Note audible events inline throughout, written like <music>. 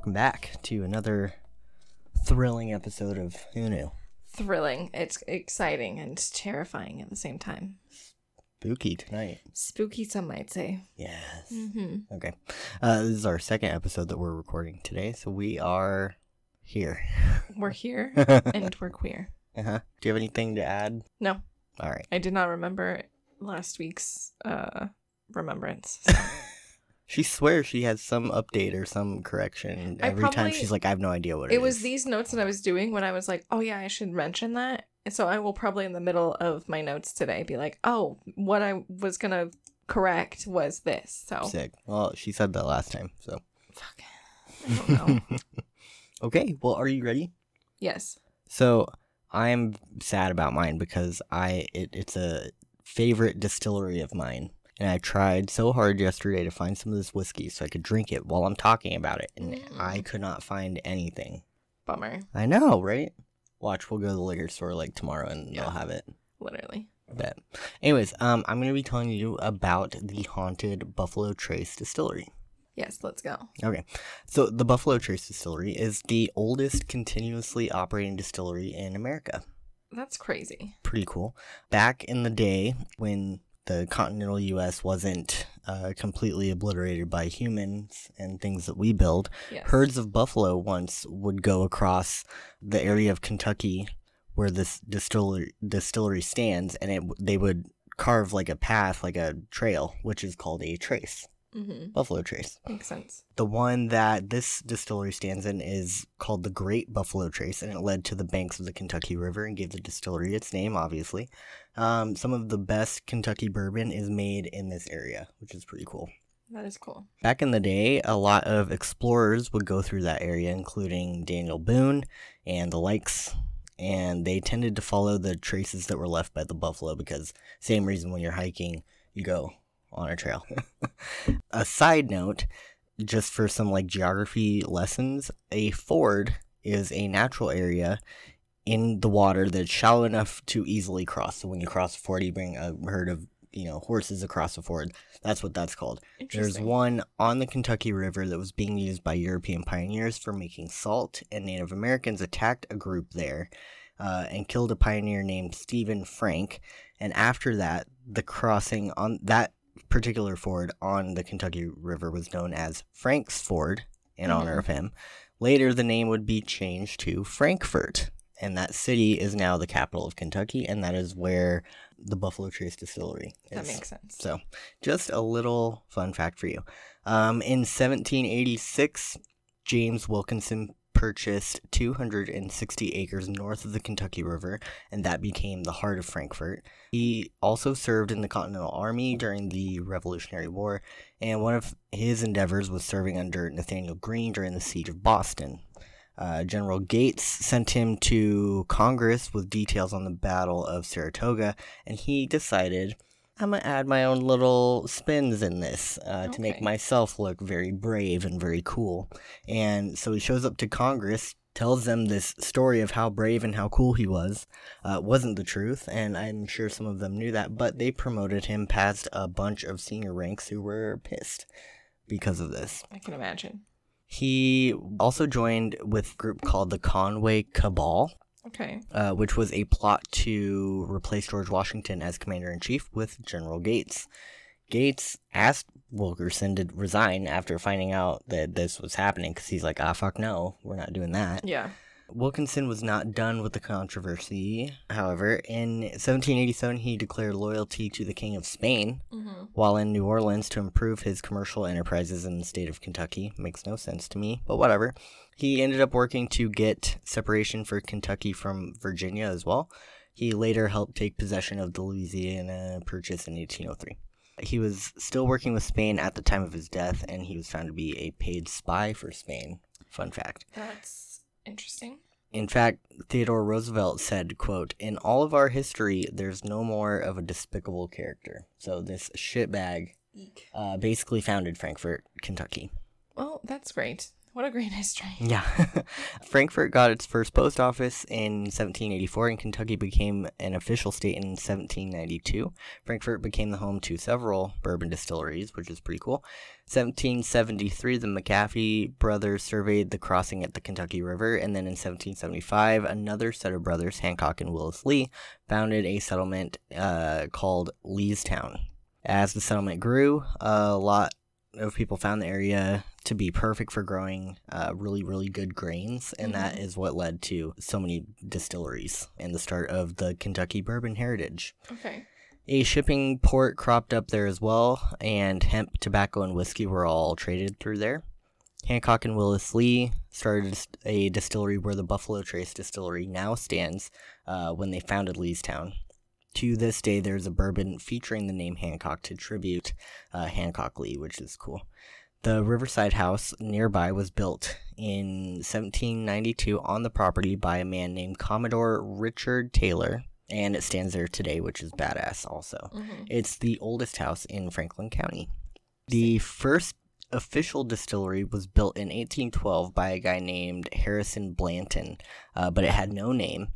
Welcome back to another thrilling episode of Who Knew? Thrilling. It's exciting and terrifying at the same time. Spooky tonight. Spooky, some might say. Yes. Mm-hmm. Okay. Uh, this is our second episode that we're recording today, so we are here. We're here <laughs> and we're queer. huh. Do you have anything to add? No, All right. I did not remember last week's uh remembrance. so- <laughs> She swears she has some update or some correction I every time. She's like, I have no idea what it was is." these notes that I was doing when I was like, oh yeah, I should mention that. And so I will probably in the middle of my notes today be like, oh, what I was gonna correct was this. So sick. Well, she said that last time, so. fuck. I don't know. <laughs> okay. Well, are you ready? yes. So I'm sad about mine because I it, it's a favorite distillery of mine. And I tried so hard yesterday to find some of this whiskey so I could drink it while I'm talking about it, and Mm. I could not find anything. Bummer. I know, right? Watch, we'll go to the liquor store like tomorrow and Yeah. they'll have it. Literally. Bet. Anyways, um, I'm gonna be telling you about the haunted Buffalo Trace Distillery. Yes, let's go. Okay, so the Buffalo Trace Distillery is the oldest continuously operating distillery in America. That's crazy. pretty cool. Back in the day when the continental US wasn't uh, completely obliterated by humans and things that we build, Yes. herds of buffalo once would go across the area of Kentucky where this distillery distillery stands, and it they would carve like a path, like a trail, which is called a trace, Mm-hmm. buffalo trace. Makes sense. The one that this distillery stands in is called the Great Buffalo Trace, and it led to the banks of the Kentucky River and gave the distillery its name, obviously. Um, some of the best Kentucky bourbon is made in this area, which is pretty cool. That is cool. Back in the day, a lot of explorers would go through that area, including Daniel Boone and the likes, and they tended to follow the traces that were left by the buffalo because, same reason when you're hiking, you go on a trail. <laughs> a side note, just for some like geography lessons, a ford is a natural area in the water that's shallow enough to easily cross. So when you cross a ford, you bring a herd of you know horses across a ford. That's what that's called. There's one on the Kentucky River that was being used by European pioneers for making salt, and Native Americans attacked a group there uh, and killed a pioneer named Stephen Frank. And after that, the crossing on that particular ford on the Kentucky River was known as Frank's Ford in honor Mhm. of him. Later, the name would be changed to Frankfort, and that city is now the capital of Kentucky, and that is where the Buffalo Trace Distillery is. That makes sense. So, just a little fun fact for you. Um, in 1786, James Wilkinson purchased 260 acres north of the Kentucky River, and that became the heart of Frankfort. He also served in the Continental Army during the Revolutionary War, and one of his endeavors was serving under Nathaniel Greene during the Siege of Boston. Uh, General Gates sent him to Congress with details on the Battle of Saratoga, and he decided, I'm gonna add my own little spins in this uh, to make myself look very brave and very cool. And so he shows up to Congress, tells them this story of how brave and how cool he was. Uh, wasn't the truth, and I'm sure some of them knew that, but they promoted him past a bunch of senior ranks who were pissed because of this. I can imagine. He also joined with a group called the Conway Cabal, Okay. uh, which was a plot to replace George Washington as commander in chief with General Gates. Gates asked Wilkinson to resign after finding out that this was happening because he's like, ah, fuck no, we're not doing that. Yeah. Wilkinson was not done with the controversy. However, in 1787, he declared loyalty to the King of Spain Mm-hmm. while in New Orleans to improve his commercial enterprises in the state of Kentucky. Makes no sense to me, but whatever. He ended up working to get separation for Kentucky from Virginia as well. He later helped take possession of the Louisiana Purchase in 1803. He was still working with Spain at the time of his death, and he was found to be a paid spy for Spain. Fun fact. That's interesting. In fact, Theodore Roosevelt said, quote, In all of our history, there's no more of a despicable character. So this shitbag uh, basically founded Frankfort, Kentucky. Well, that's great. What a great history. Yeah. <laughs> Frankfort got its first post office in 1784, and Kentucky became an official state in 1792. Frankfort became the home to several bourbon distilleries, which is pretty cool. 1773, the McAfee brothers surveyed the crossing at the Kentucky River, and then in 1775, another set of brothers, Hancock and Willis Lee, founded a settlement uh, called Leestown. As the settlement grew, a lot of people found the area to be perfect for growing uh, really, really good grains, and that Mhm. is what led to so many distilleries and the start of the Kentucky bourbon heritage. Okay. A shipping port cropped up there as well, and hemp, tobacco, and whiskey were all traded through there. Hancock and Willis Lee started a distillery where the Buffalo Trace Distillery now stands uh, when they founded Leestown. To this day, there's a bourbon featuring the name Hancock to tribute uh, Hancock Lee, which is cool. The Riverside House nearby was built in 1792 on the property by a man named Commodore Richard Taylor, and it stands there today, which is badass also. hmm It's the oldest house in Franklin County. The first official distillery was built in 1812 by a guy named Harrison Blanton, uh, but it had no name.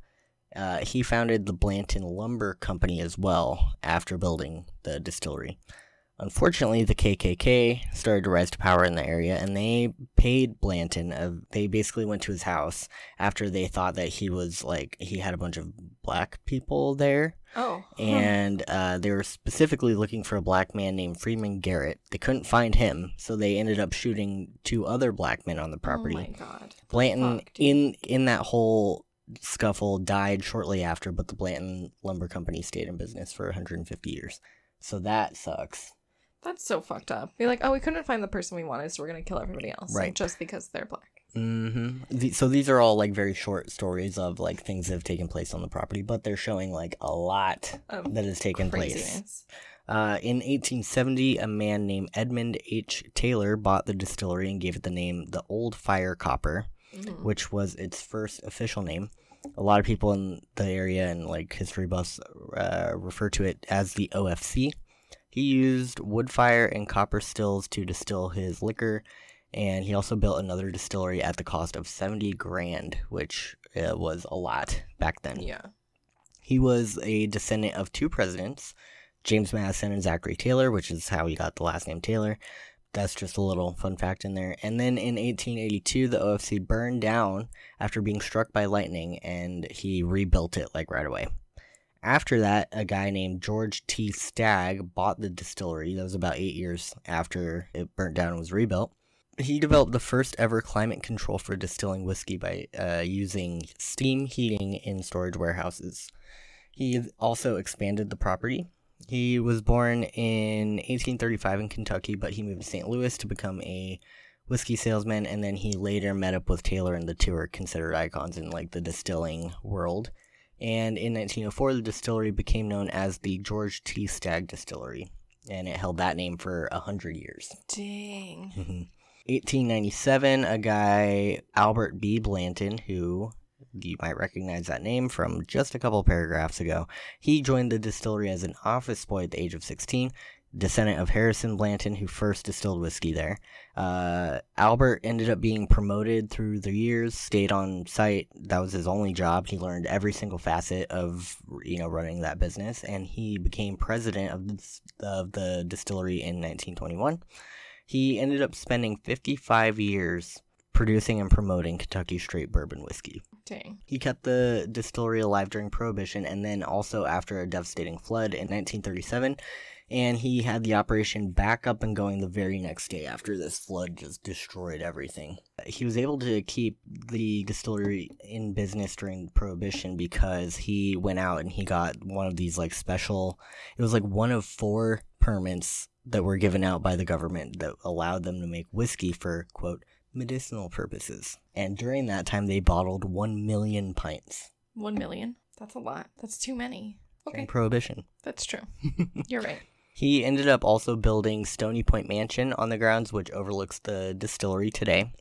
Uh, he founded the Blanton Lumber Company as well after building the distillery. Unfortunately, the KKK started to rise to power in the area, and they paid Blanton. Uh, they basically went to his house after they thought that he was like he had a bunch of black people there, Oh. and uh, they were specifically looking for a black man named Freeman Garrett. They couldn't find him, so they ended up shooting two other black men on the property. Oh my god. Blanton fuck, in in that whole scuffle died shortly after, but the Blanton Lumber Company stayed in business for 150 years. So that sucks. That's so fucked up. Be like, oh, we couldn't find the person we wanted, so we're gonna kill everybody else. Right. Just because they're black. Mm-hmm. The, so these are all like very short stories of like things that have taken place on the property, but they're showing like a lot Of that has taken place. Uh, in 1870, a man named Edmund H. Taylor bought the distillery and gave it the name the Old Fire Copper, Mhm. which was its first official name. A lot of people in the area and like history buffs uh, refer to it as the OFC. He used wood fire and copper stills to distill his liquor, and he also built another distillery at the cost of 70 grand, which uh, was a lot back then. Yeah. He was a descendant of two presidents, James Madison and Zachary Taylor, which is how he got the last name Taylor. That's just a little fun fact in there. And then in 1882, the OFC burned down after being struck by lightning, and he rebuilt it like right away. After that, a guy named George T. Stagg bought the distillery. That was about eight years after it burnt down and was rebuilt. He developed the first ever climate control for distilling whiskey by uh, using steam heating in storage warehouses. He also expanded the property. He was born in 1835 in Kentucky, but he moved to St. Louis to become a whiskey salesman, and then he later met up with Taylor, and the two are considered icons in like the distilling world. And in 1904, the distillery became known as the George T. Stagg Distillery, and it held that name for a hundred years. Dang. <laughs> Mhm. 1897, a guy, Albert B. Blanton, who you might recognize that name from just a couple paragraphs ago, he joined the distillery as an office boy at the age of 16, descendant of Harrison Blanton, who first distilled whiskey there. Uh, Albert ended up being promoted through the years, stayed on site. That was his only job. He learned every single facet of you know running that business, and he became president of the, of the distillery in 1921. He ended up spending 55 years producing and promoting Kentucky straight bourbon whiskey. Dang. He kept the distillery alive during Prohibition and then also after a devastating flood in 1937. And he had the operation back up and going the very next day after this flood just destroyed everything. He was able to keep the distillery in business during Prohibition because he went out and he got one of these like special, it was like one of four permits that were given out by the government that allowed them to make whiskey for, quote, medicinal purposes. And during that time, they bottled 1 million pints One million. That's a lot. That's too many. Okay. during Prohibition. That's true. <laughs> You're right. He ended up also building Stony Point Mansion on the grounds, which overlooks the distillery today.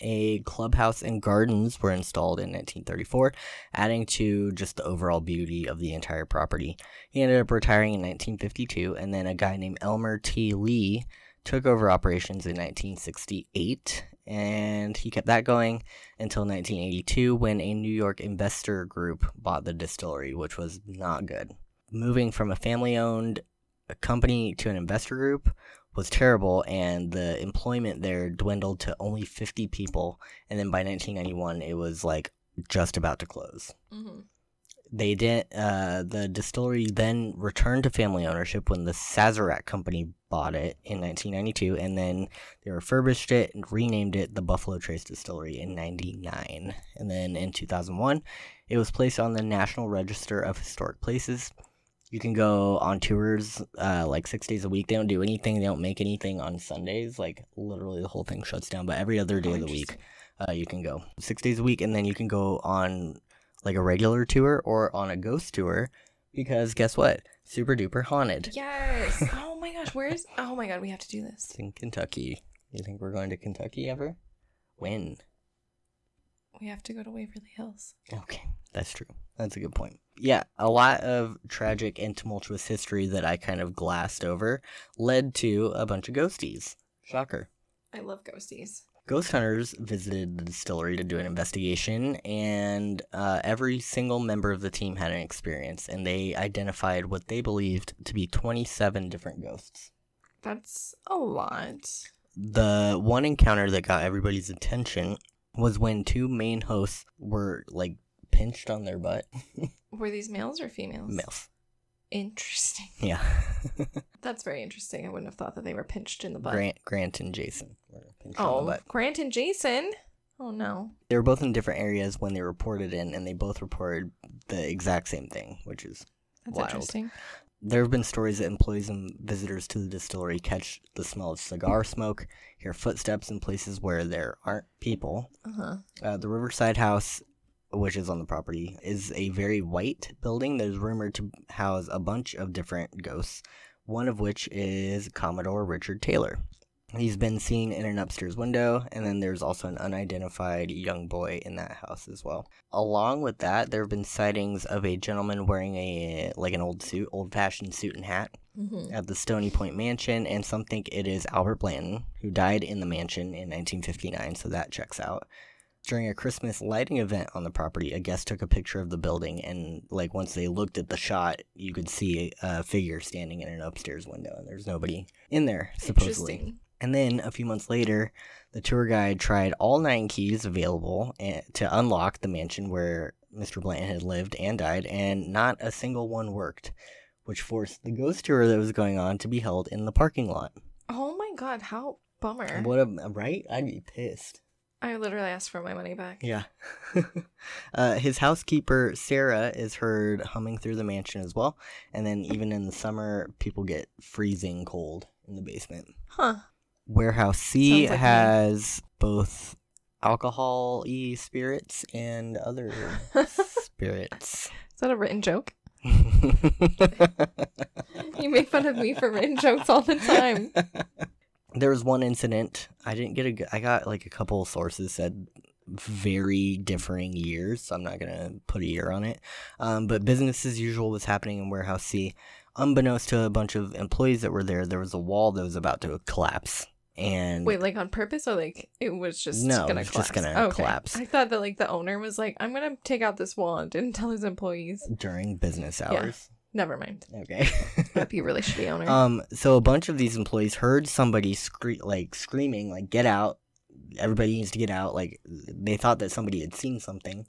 A clubhouse and gardens were installed in 1934, adding to just the overall beauty of the entire property. He ended up retiring in 1952, and then a guy named Elmer T. Lee took over operations in 1968. and he kept that going until 1982 when a New York investor group bought the distillery, which was not good. Moving from a family owned company to an investor group was terrible, and the employment there dwindled to only 50 people. And then by 1991, it was like just about to close. Mm-hmm. They did. Uh, the distillery then returned to family ownership when the Sazerac company bought it in 1992, and then they refurbished it and renamed it the Buffalo Trace Distillery in '99. And then in 2001, it was placed on the National Register of Historic Places. You can go on tours uh, like six days a week. They don't do anything. They don't make anything on Sundays. Like literally, the whole thing shuts down. But every other day Oh, of the week, uh, you can go six days a week, and then you can go on like a regular tour or on a ghost tour because guess what? Super duper haunted. Yes. <laughs> Oh my gosh, where's? Oh my god, we have to do this. It's in Kentucky. You think we're going to Kentucky ever? When? We have to go to Waverly Hills. Okay, that's true. That's a good point. Yeah, a lot of tragic and tumultuous history that I kind of glassed over led to a bunch of ghosties. Shocker. I love ghosties. Ghost hunters visited the distillery to do an investigation, and uh, every single member of the team had an experience, and they identified what they believed to be 27 different ghosts. That's a lot. The one encounter that got everybody's attention was when two main hosts were like pinched on their butt. <laughs> Were these males or females? Males. Interesting. Yeah. <laughs> That's very interesting. I wouldn't have thought that they were pinched in the butt. Grant, Grant and Jason were pinched on the oh, butt. Grant and Jason. Oh no. They were both in different areas when they reported in, and they both reported the exact same thing, which is That's Wild. interesting. There have been stories that employees and visitors to the distillery catch the smell of cigar smoke, hear footsteps in places where there aren't people. Uh-huh. Uh, the Riverside House, which is on the property, is a very white building that is rumored to house a bunch of different ghosts, one of which is Commodore Richard Taylor. He's been seen in an upstairs window, and then there's also an unidentified young boy in that house as well. Along with that, there have been sightings of a gentleman wearing a like an old suit, old-fashioned suit and hat Mm-hmm. at the Stony Point Mansion, and some think it is Albert Blanton, who died in the mansion in 1959, so that checks out. During a Christmas lighting event on the property, a guest took a picture of the building, and like once they looked at the shot, you could see a figure standing in an upstairs window, and there's nobody in there supposedly. And then a few months later, the tour guide tried all nine keys available eh, to unlock the mansion where Mr. Blanton had lived and died, and not a single one worked, which forced the ghost tour that was going on to be held in the parking lot. Oh my god, how bummer. What a right? I'd be pissed. I literally asked for my money back. Yeah. <laughs> uh, his housekeeper Sarah is heard humming through the mansion as well, and then even in the summer, people get freezing cold in the basement. Huh. Warehouse C like me. has both alcohol y spirits and other <laughs> spirits. Is that a written joke? <laughs> You make fun of me for written jokes all the time. There was one incident. I didn't get a. I got like a couple of sources said very differing years, so I'm not gonna put a year on it. Um, but business as usual was happening in Warehouse C. Unbeknownst to a bunch of employees that were there, there was a wall that was about to collapse, and Wait, like on purpose or like it was just No, it gonna was collapse? just gonna Okay. collapse. I thought that like the owner was like, I'm gonna take out this wall and didn't tell his employees. during business Yeah. hours. Never mind. Okay. That'd be really shitty <laughs> owner. Um, so a bunch of these employees heard somebody scre- like screaming, like "Get out! Everybody needs to get out!" Like they thought that somebody had seen something.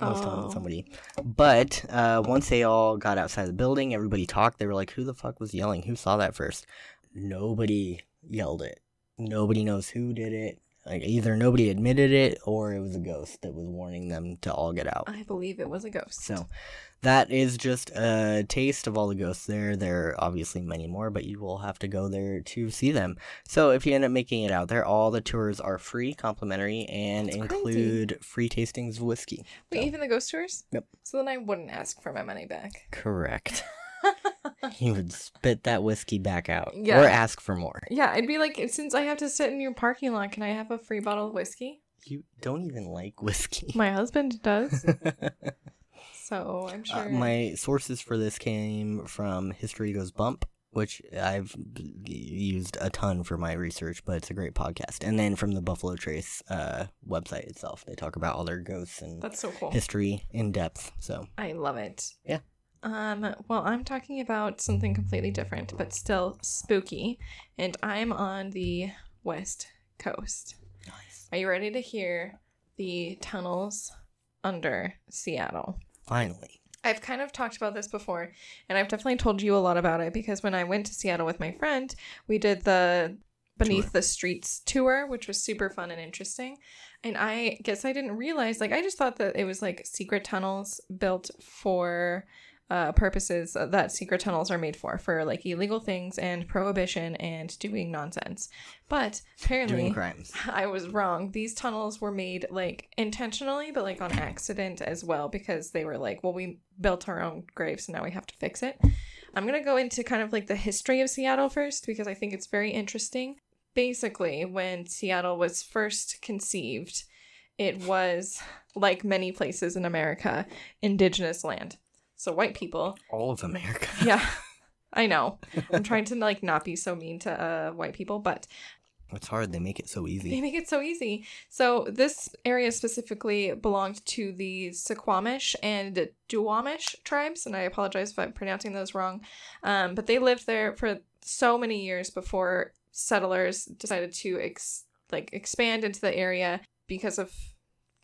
I was telling Oh. somebody, but uh, once they all got outside the building, everybody talked. They were like, "Who the fuck was yelling? Who saw that first? Nobody yelled it. Nobody knows who did it. Like either nobody admitted it or it was a ghost that was warning them to all get out. I believe it was a ghost. So that is just a taste of all the ghosts there. There are obviously many more, but you will have to go there to see them. So if you end up making it out there, all the tours are free, complimentary, and That's crazy. include free tastings of whiskey. Wait, So- even the ghost tours? Yep. So then I wouldn't ask for my money back. Correct. <laughs> you would spit that whiskey back out Yeah. or ask for more. Yeah, I'd be like, since I have to sit in your parking lot, can I have a free bottle of whiskey? You don't even like whiskey. My husband does, <laughs> so I'm Uh, sure. my sources for this came from History Goes Bump, which I've used a ton for my research, but it's a great podcast. And then from the Buffalo Trace uh, website itself, they talk about all their ghosts and That's so cool. history in depth. So I love it. Yeah. Um, well, I'm talking about something completely different, but still spooky, and I'm on the west coast. nice. Are you ready to hear the tunnels under Seattle? Finally, I've kind of talked about this before, and I've definitely told you a lot about it because when I went to Seattle with my friend, we did the Beneath Tour. the Streets tour, which was super fun and interesting. And I guess I didn't realize, like, I just thought that it was like secret tunnels built for uh, purposes that secret tunnels are made for, for like illegal things and prohibition and doing nonsense. But apparently, doing crimes. <laughs> I was wrong. These tunnels were made like intentionally, but like on accident as well because they were like, well, we built our own grave, so now we have to fix it. I'm going to go into kind of like the history of Seattle first because I think it's very interesting. Basically, when Seattle was first conceived, it was like many places in America, indigenous land. So white people All of America. <laughs> yeah i know i'm <laughs> trying to like not be so mean to uh white people but It's hard. They make it so easy. they make it so easy so this area specifically belonged to the Suquamish and Duwamish tribes and i apologize if i'm pronouncing those wrong um, but they lived there for so many years before settlers decided to ex- like expand into the area because of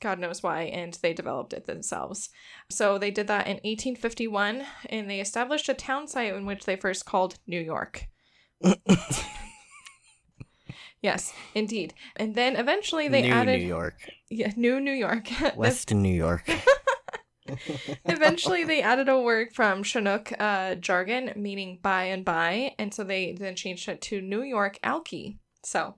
God knows why, and they developed it themselves. So they did that in 1851, and they established a town site in which they first called New York. <laughs> Yes, indeed. And then eventually they New added New York, yeah, New New York. <laughs> West New York. <laughs> eventually they added a word from Chinook uh, jargon meaning by and by, and so they then changed it to New York Alki. So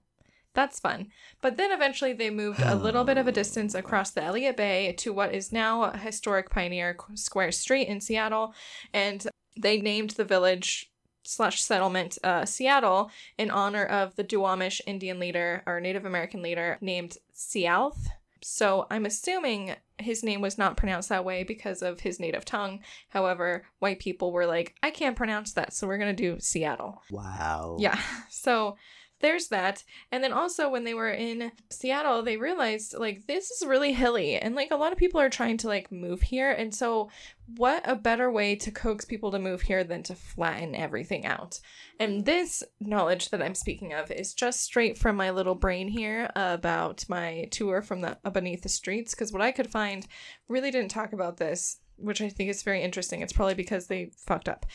that's fun. But then eventually they moved a little bit of a distance across the Elliott Bay to what is now a historic Pioneer Square Street in Seattle, and they named the village slash settlement uh, Seattle in honor of the Duwamish Indian leader or Native American leader named Sealth. So I'm assuming his name was not pronounced that way because of his native tongue. However, white people were like, I can't pronounce that, so we're gonna do Seattle. Wow. Yeah. <laughs> So there's that. And then also when they were in Seattle, they realized like this is really hilly and like a lot of people are trying to like move here. And so what a better way to coax people to move here than to flatten everything out. And this knowledge that I'm speaking of is just straight from my little brain here about my tour from the beneath the streets because what I could find really didn't talk about this, which I think is very interesting. It's probably because they fucked up.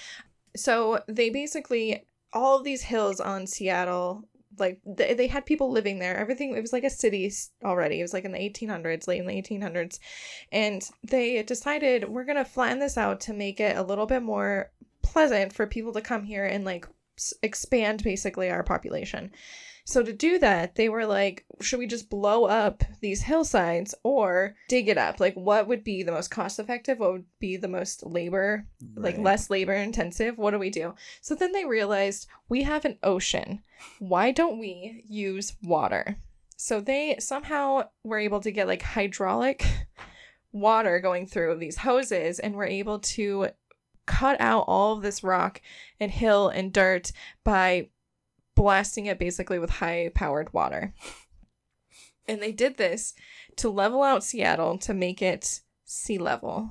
So they basically all of these hills on Seattle, like they, they had people living there. Everything it was like a city already. It was like in the 1800s, late in the 1800s, and they decided we're gonna flatten this out to make it a little bit more pleasant for people to come here and like expand basically our population. So to do that, they were like, should we just blow up these hillsides or dig it up? Like what would be the most cost effective? What would be the most labor like less labor intensive. What do we do? So then they realized we have an ocean. Why don't we use water? So they somehow were able to get like hydraulic water going through these hoses and were able to cut out all of this rock and hill and dirt by blasting it basically with high powered water. And they did this to level out Seattle to make it sea level,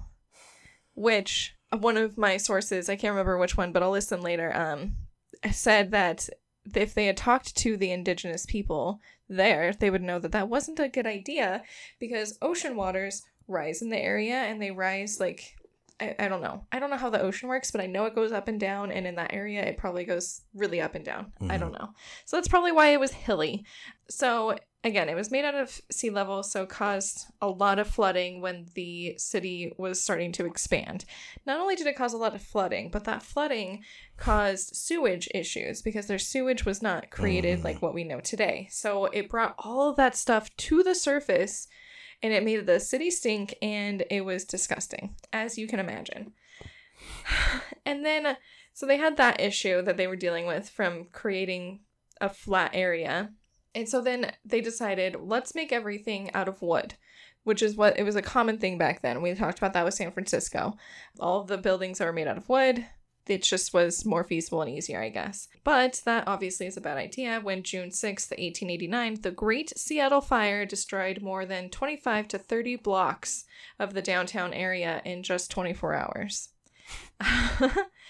which one of my sources, I can't remember which one, but I'll listen later, um, said that if they had talked to the indigenous people there, they would know that that wasn't a good idea because ocean waters rise in the area and they rise like I, I don't know. I don't know how the ocean works, but I know it goes up and down, and in that area, it probably goes really up and down. I Mhm. don't know. So that's probably why it was hilly. So again, it was made out of sea level, so caused a lot of flooding when the city was starting to expand. Not only did it cause a lot of flooding, but that flooding caused sewage issues because their sewage was not created Mm. like what we know today. So it brought all of that stuff to the surface and it made the city stink and it was disgusting, as you can imagine. <sighs> And then, so they had that issue that they were dealing with from creating a flat area. And so then they decided, let's make everything out of wood, which is what it was a common thing back then. We talked about that with San Francisco. All of the buildings are made out of wood. It just was more feasible and easier, I guess. But that obviously is a bad idea when June 6th, 1889, the Great Seattle Fire destroyed more than 25 to 30 blocks of the downtown area in just 24 hours.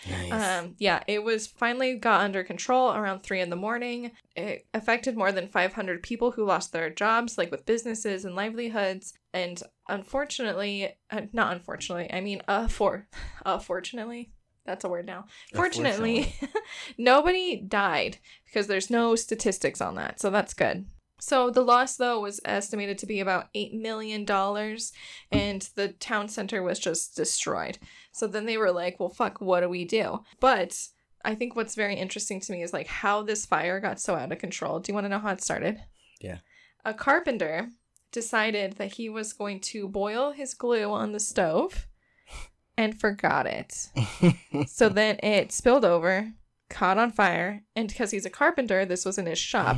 Nice. Um, yeah, it was finally got under control around three in the morning. It affected more than 500 people who lost their jobs, like with businesses and livelihoods. And unfortunately, uh, not unfortunately, I mean, uh, for, <laughs> uh, fortunately, that's a word now. Fortunately, <laughs> nobody died because there's no statistics on that, so that's good. So the loss though was estimated to be about 8 million dollars and the town center was just destroyed. So then they were like, "Well, fuck, what do we do?" But I think what's very interesting to me is like how this fire got so out of control. Do you want to know how it started? Yeah. A carpenter decided that he was going to boil his glue on the stove and forgot it. So <laughs> then it spilled over, caught on fire, and because he's a carpenter, this was in his shop.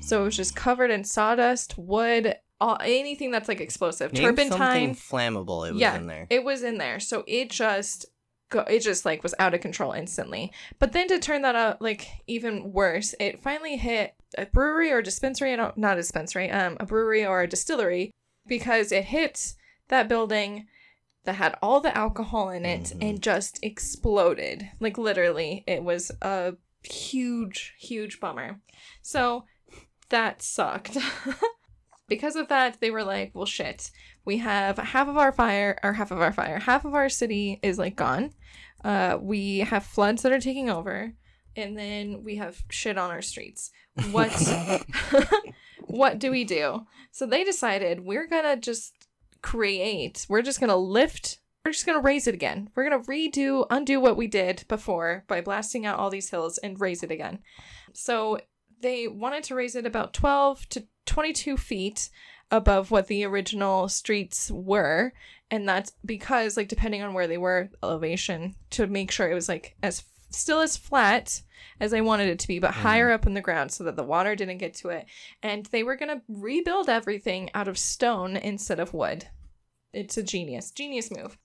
So it was just covered in sawdust, wood, all, anything that's like explosive, Name turpentine. something flammable. It was yeah, in there. it was in there. So it just go, it just like was out of control instantly. But then to turn that out like even worse, it finally hit a brewery or dispensary. I don't not a dispensary, um, a brewery or a distillery because it hit that building that had all the alcohol in it Mhm. and just exploded. Like literally, it was a huge, huge bummer. So that sucked. <laughs> because of that, they were like, well, shit. We have half of our fire, or half of our fire, half of our city is like gone. Uh, we have floods that are taking over, and then we have shit on our streets. What? <laughs> <laughs> what do we do? So they decided we're gonna just create. We're just gonna lift. We're just gonna raise it again. We're gonna redo, undo what we did before by blasting out all these hills and raise it again. So they wanted to raise it about 12 to 22 feet above what the original streets were and that's because like depending on where they were elevation to make sure it was like as still as flat as they wanted it to be but Mhm. higher up in the ground so that the water didn't get to it. And they were going to rebuild everything out of stone instead of wood. It's a genius genius move.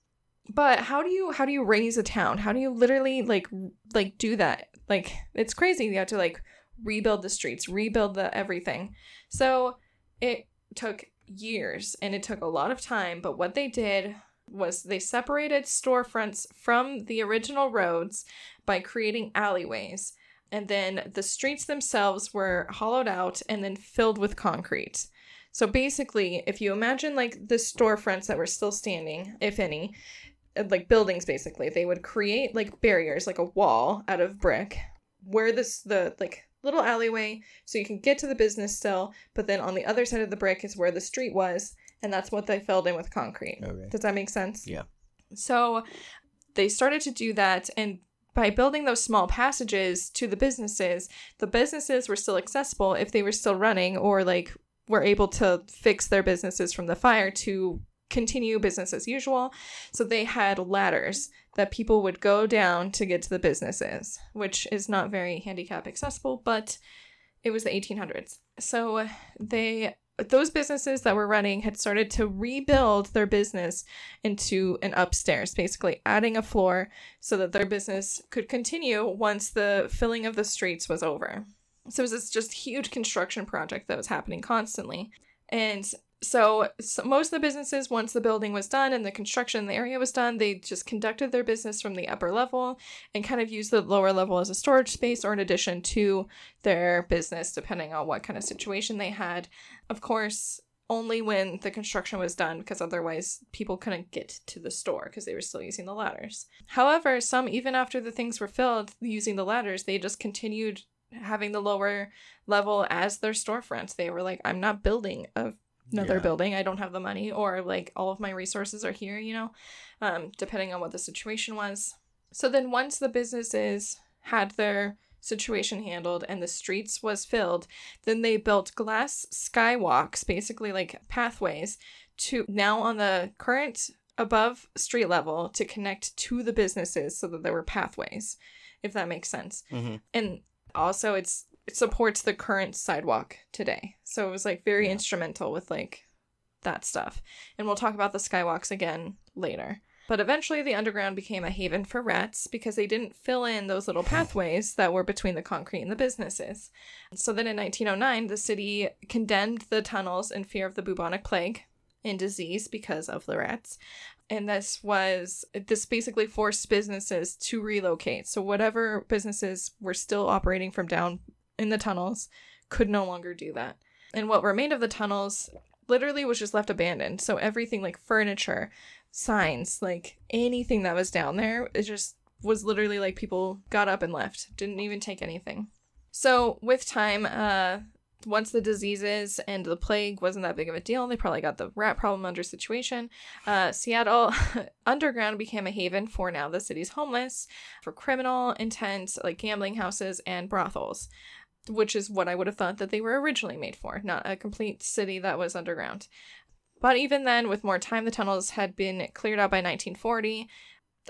But how do you how do you raise a town? How do you literally like like do that? Like it's crazy. You have to like rebuild the streets rebuild the everything. So it took years and it took a lot of time but what they did was they separated storefronts from the original roads by creating alleyways. And then the streets themselves were hollowed out and then filled with concrete. So basically if you imagine like the storefronts that were still standing if any uh, like buildings basically they would create like barriers like a wall out of brick where this the like little alleyway so you can get to the business still but then on the other side of the brick is where the street was and that's what they filled in with concrete Okay. does that make sense Yeah. so they started to do that and by building those small passages to the businesses the businesses were still accessible if they were still running or like were able to fix their businesses from the fire to continue business as usual so they had ladders that people would go down to get to the businesses which is not very handicap accessible but it was the 1800s so they those businesses that were running had started to rebuild their business into an upstairs, basically adding a floor so that their business could continue once the filling of the streets was over. So it was this just huge construction project that was happening constantly. And so, so most of the businesses, once the building was done and the construction in the area was done, they just conducted their business from the upper level and kind of used the lower level as a storage space or an addition to their business, depending on what kind of situation they had. Of course, only when the construction was done, because otherwise people couldn't get to the store because they were still using the ladders. However, some, even after the things were filled using the ladders, they just continued having the lower level as their storefronts. They were like, I'm not building a another Yeah. building. I don't have the money, or like all of my resources are here, you know, um, depending on what the situation was. So then once the businesses had their situation handled and the streets was filled, then they built glass skywalks, basically like pathways, to now on the current above street level to connect to the businesses so that there were pathways, if that makes sense. hmm And also it's it supports the current sidewalk today. So it was like very Yeah. instrumental with like that stuff. And we'll talk about the skywalks again later. But eventually, the underground became a haven for rats because they didn't fill in those little pathways that were between the concrete and the businesses. So then in 1909, the city condemned the tunnels in fear of the bubonic plague and disease because of the rats. And this was, this basically forced businesses to relocate. So whatever businesses were still operating from down in the tunnels could no longer do that. And what remained of the tunnels literally was just left abandoned. So everything like furniture, signs, like anything that was down there, it just was literally like people got up and left, didn't even take anything. So with time, uh, once the diseases and the plague wasn't that big of a deal, they probably got the rat problem under situation. Uh, Seattle <laughs> underground became a haven for now the city's homeless, for criminal intent, like gambling houses and brothels which is what I would have thought that they were originally made for, not a complete city that was underground. But even then, with more time, the tunnels had been cleared out by 1940.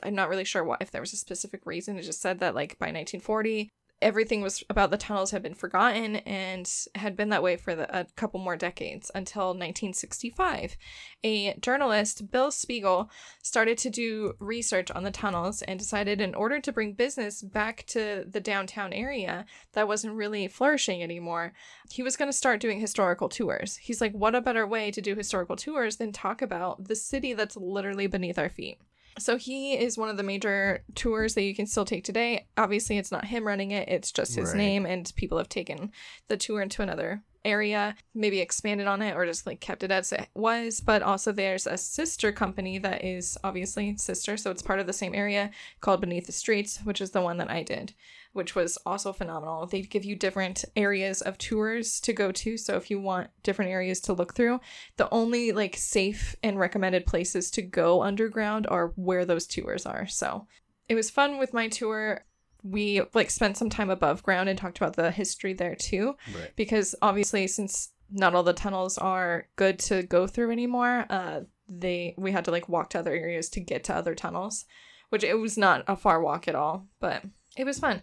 I'm not really sure what if there was a specific reason. It just said that like by 1940, everything was about the tunnels had been forgotten and had been that way for the, a couple more decades until 1965. A journalist, Bill Spiegel, started to do research on the tunnels and decided in order to bring business back to the downtown area that wasn't really flourishing anymore, he was going to start doing historical tours. He's like, what a better way to do historical tours than talk about the city that's literally beneath our feet? So he is one of the major tours that you can still take today. Obviously, it's not him running it, it's just his Right. name, and people have taken the tour into another area, maybe expanded on it or just like kept it as it was. But also, there's a sister company that is obviously sister, so it's part of the same area called Beneath the Streets, which is the one that I did, which was also phenomenal. They give you different areas of tours to go to. So if you want different areas to look through, the only like safe and recommended places to go underground are where those tours are. So it was fun with my tour. We like spent some time above ground and talked about the history there too Right. because obviously since not all the tunnels are good to go through anymore, uh they we had to like walk to other areas to get to other tunnels, which it was not a far walk at all, but it was fun.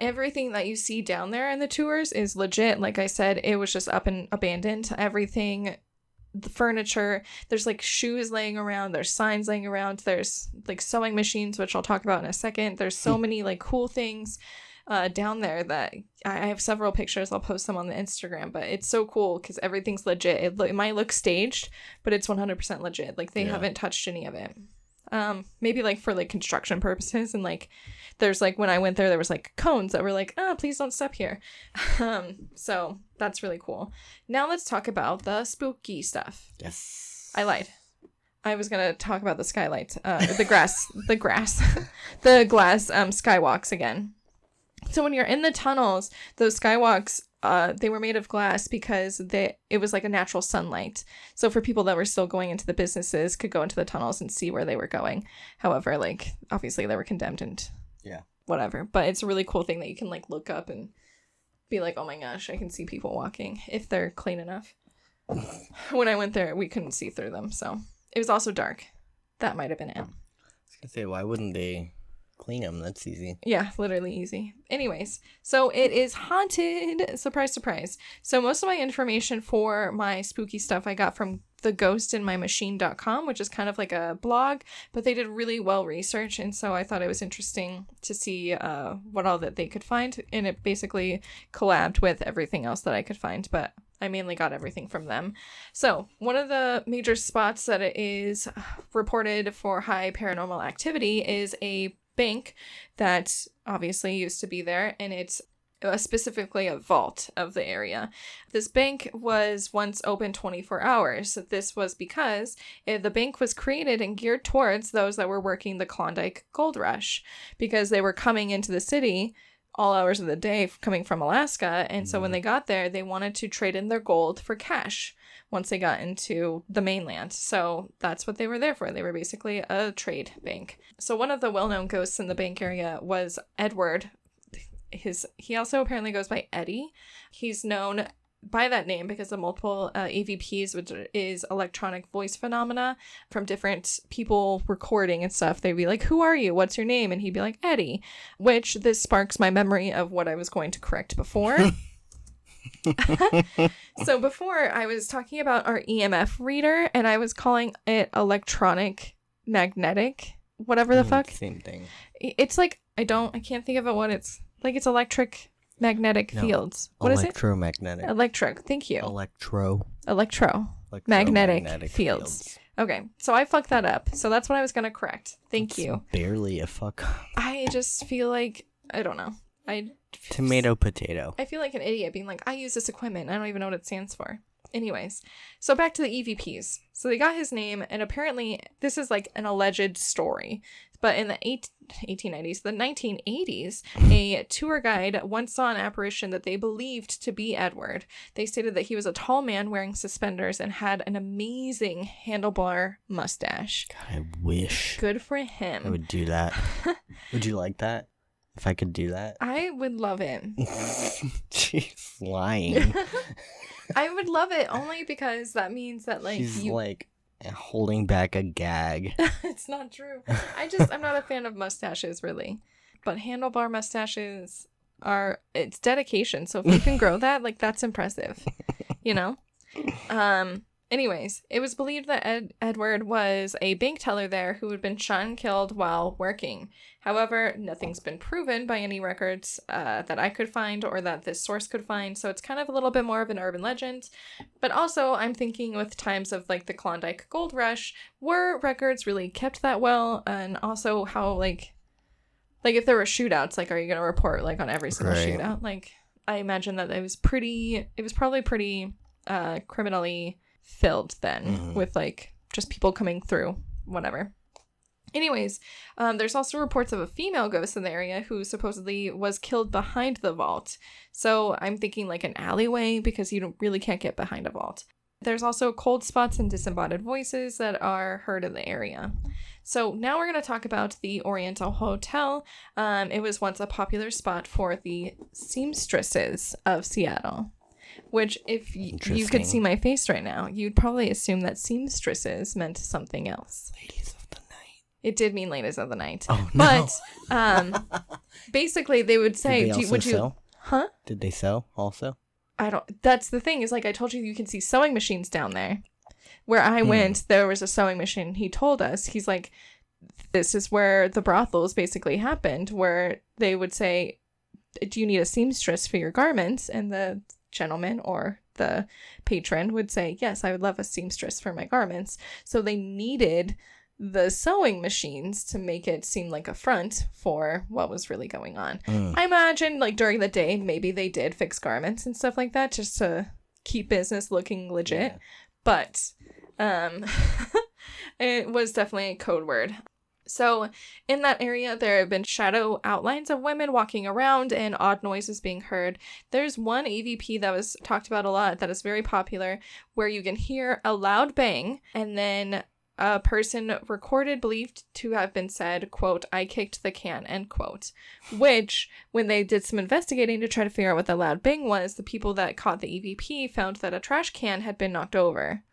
Everything that you see down there in the tours is legit. Like I said, it was just up and abandoned. Everything the furniture, there's like shoes laying around, there's signs laying around, there's like sewing machines, which I'll talk about in a second. There's so many like cool things uh, down there that I I have several pictures. I'll post them on the Instagram, but it's so cool because everything's legit. It, lo- it might look staged, but it's 100% legit. Like they Yeah. haven't touched any of it. Um, maybe like for like construction purposes, and like there's like when I went there, there was like cones that were like, ah, please don't step here. <laughs> um, so that's really cool. Now let's talk about the spooky stuff. Yes. I lied. I was gonna talk about the skylight, uh, the grass, the grass, <laughs> the glass um, skywalks again. So when you're in the tunnels, those skywalks, uh, they were made of glass because they it was like a natural sunlight. So for people that were still going into the businesses, could go into the tunnels and see where they were going. However, like obviously they were condemned and Yeah. whatever. But it's a really cool thing that you can like look up and be like, oh my gosh, I can see people walking if they're clean enough. <laughs> when I went there, we couldn't see through them, so it was also dark. That might have been it. I was gonna say, why wouldn't they clean them? That's easy. Yeah, literally easy. Anyways, so it is haunted. Surprise, surprise. So most of my information for my spooky stuff I got from theghostinmymachine.com, which is kind of like a blog, but they did really well research, and so I thought it was interesting to see uh, what all that they could find, and it basically collabed with everything else that I could find, but I mainly got everything from them. So, one of the major spots that it is reported for high paranormal activity is a bank that obviously used to be there, and it's uh, specifically a vault of the area. This bank was once open 24 hours. This was because uh, the bank was created and geared towards those that were working the Klondike Gold Rush because they were coming into the city all hours of the day coming from Alaska. And so when they got there, they wanted to trade in their gold for cash once they got into the mainland. So that's what they were there for. They were basically a trade bank. So one of the well-known ghosts in the bank area was Edward. His he also apparently goes by Eddie. He's known by that name because of multiple uh, EVPs, which is electronic voice phenomena from different people recording and stuff. They'd be like, "Who are you? What's your name?" And he'd be like, "Eddie," which this sparks my memory of what I was going to correct before. <laughs> <laughs> so before I was talking about our EMF reader and I was calling it electronic magnetic, whatever the Mm, fuck. Same thing. It's like I don't, I can't think of it. What it's like. It's electric magnetic No, fields. What is it? Electromagnetic. Electric. Thank you. Electro. Electro. Magnetic electromagnetic fields. Okay, so I fucked that up. So that's what I was gonna correct. Thank you. Barely a fuck. I just feel like I don't know. I Tomato potato. I feel like an idiot being like, I use this equipment. I don't even know what it stands for. Anyways, so back to the EVPs. So they got his name, and apparently this is like an alleged story. But in the eight, 1890s, the 1980s, a tour guide once saw an apparition that they believed to be Edward. They stated that he was a tall man wearing suspenders and had an amazing handlebar mustache. God, I wish Good for him. I would do that. <laughs> would you like that? If I could do that? I would love it. <laughs> She's lying. <laughs> I would love it only because that means that like She's you like holding back a gag. <laughs> it's not true. I just I'm not a fan of mustaches really. But handlebar mustaches are it's dedication. So if you can grow that, like that's impressive. You know? Um anyways, it was believed that Ed- Edward was a bank teller there who had been shot and killed while working. However, nothing's been proven by any records uh, that I could find or that this source could find, so it's kind of a little bit more of an urban legend. But also, I'm thinking with times of like the Klondike Gold Rush, were records really kept that well? And also, how like, like if there were shootouts, like, are you gonna report like on every single Right. shootout? Like, I imagine that it was pretty. It was probably pretty uh, criminally filled then Mhm. with like just people coming through, whatever. Anyways, um, there's also reports of a female ghost in the area who supposedly was killed behind the vault. So I'm thinking like an alleyway because you really can't get behind a vault. There's also cold spots and disembodied voices that are heard in the area. So now we're going to talk about the Oriental Hotel. Um, it was once a popular spot for the seamstresses of Seattle. Which, if y- you could see my face right now, you'd probably assume that seamstresses meant something else. Ladies of the night. It did mean ladies of the night. Oh no. But um, <laughs> basically, they would say, Did they do you, also "Would you?" Huh? Did they sew also? I don't. That's the thing is like I told you, you can see sewing machines down there. Where I Hmm. went, there was a sewing machine. He told us, he's like, "This is where the brothels basically happened, where they would say, "Do you need a seamstress for your garments?" And the gentleman or the patron would say, "Yes, I would love a seamstress for my garments." So they needed the sewing machines to make it seem like a front for what was really going on. Mm. I imagine like during the day, maybe they did fix garments and stuff like that just to keep business looking legit. Yeah. But um <laughs> it was definitely a code word. So, in that area, there have been shadow outlines of women walking around and odd noises being heard. There's one EVP that was talked about a lot that is very popular where you can hear a loud bang and then a person recorded believed to have been said, quote, I kicked the can, end quote. Which, when they did some investigating to try to figure out what the loud bang was, the people that caught the EVP found that a trash can had been knocked over.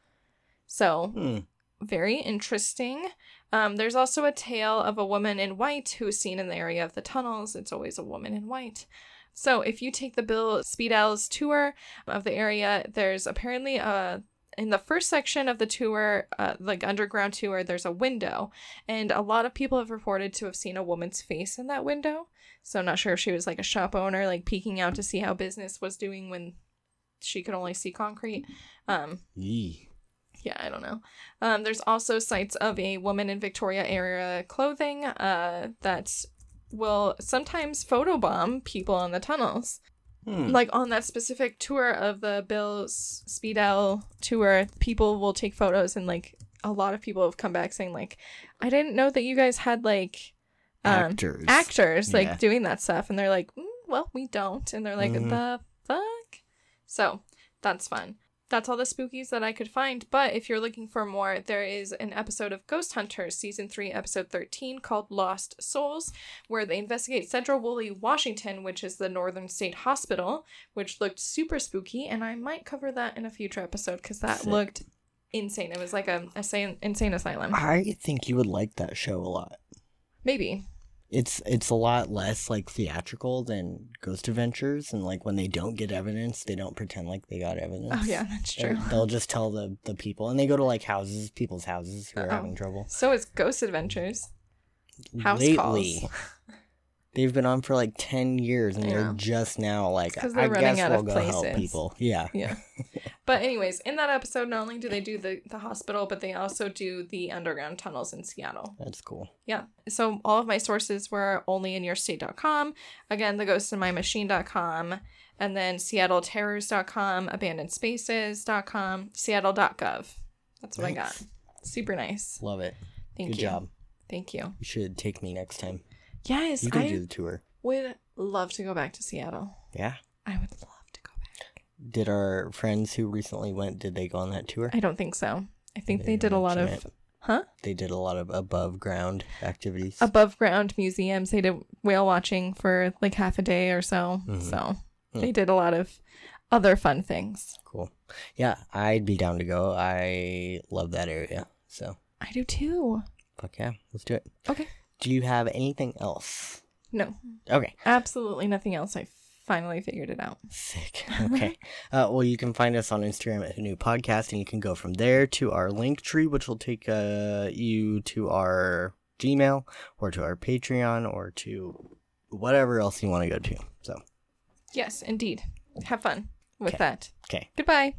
So, Hmm. very interesting. Um, there's also a tale of a woman in white who is seen in the area of the tunnels. It's always a woman in white. So if you take the Bill Speidel's tour of the area, there's apparently a in the first section of the tour, uh, like underground tour, there's a window, and a lot of people have reported to have seen a woman's face in that window. So I'm not sure if she was like a shop owner, like peeking out to see how business was doing when she could only see concrete. Um, Yee. Yeah, I don't know. Um, there's also sites of a woman in Victoria era clothing uh, that will sometimes photobomb people on the tunnels. Hmm. Like on that specific tour of the Bill S- Speidel tour, people will take photos, and like a lot of people have come back saying like, "I didn't know that you guys had like um, Actors. actors like Yeah. doing that stuff," and they're like, mm, "Well, we don't," and they're like, Mhm. "The fuck." So that's fun. That's all the spookies that I could find. But if you're looking for more, there is an episode of Ghost Hunters, season three, episode 13, called Lost Souls, where they investigate Sedro-Woolley, Washington, which is the Northern State Hospital, which looked super spooky. And I might cover that in a future episode because that Sick. looked insane. It was like a, a insane, insane asylum. I think you would like that show a lot. Maybe. It's it's a lot less like theatrical than Ghost Adventures, and like when they don't get evidence, they don't pretend like they got oh, evidence. Oh yeah, that's They're- true. They'll just tell the the people, and they go to like houses, people's houses who are Oh. having trouble. So is Ghost Adventures. House Lately, calls. They've been on for like ten years, and they're just now like I guess out we'll of go help people. Yeah, Yeah. but anyways, in that episode, not only do they do the the hospital, but they also do the underground tunnels in Seattle. that's cool. Yeah. So all of my sources were onlyinYourState.com. Again, the ghostinmymachine.com. And then seattleterrors.com, abandonedspaces.com, seattle.gov. That's what I got. Super nice. Love it. Thank you. Good you. job. Thank you. You should take me next time. Yes, You can I do the tour. would love to go back to Seattle. Yeah. I would love to go back. Did our friends who recently went? Did they go on that tour? I don't think so. I think they, They did a lot of mention huh? They did a lot of above ground activities. above ground museums. They did whale watching for like half a day or so. Mhm. So Hmm. they did a lot of other fun things. Cool. Yeah, I'd be down to go. I love that area. So, I do too. fuck yeah, let's do it. Okay. Do you have anything else? No, Okay. absolutely nothing else. I finally figured it out. Sick. <laughs> Okay. uh, well, you can find us on Instagram at New Podcast, and you can go from there to our link tree, which will take uh, you to our Gmail or to our Patreon or to whatever else you want to go to. So, Yes, indeed. Have fun with Okay. that. okay. Goodbye.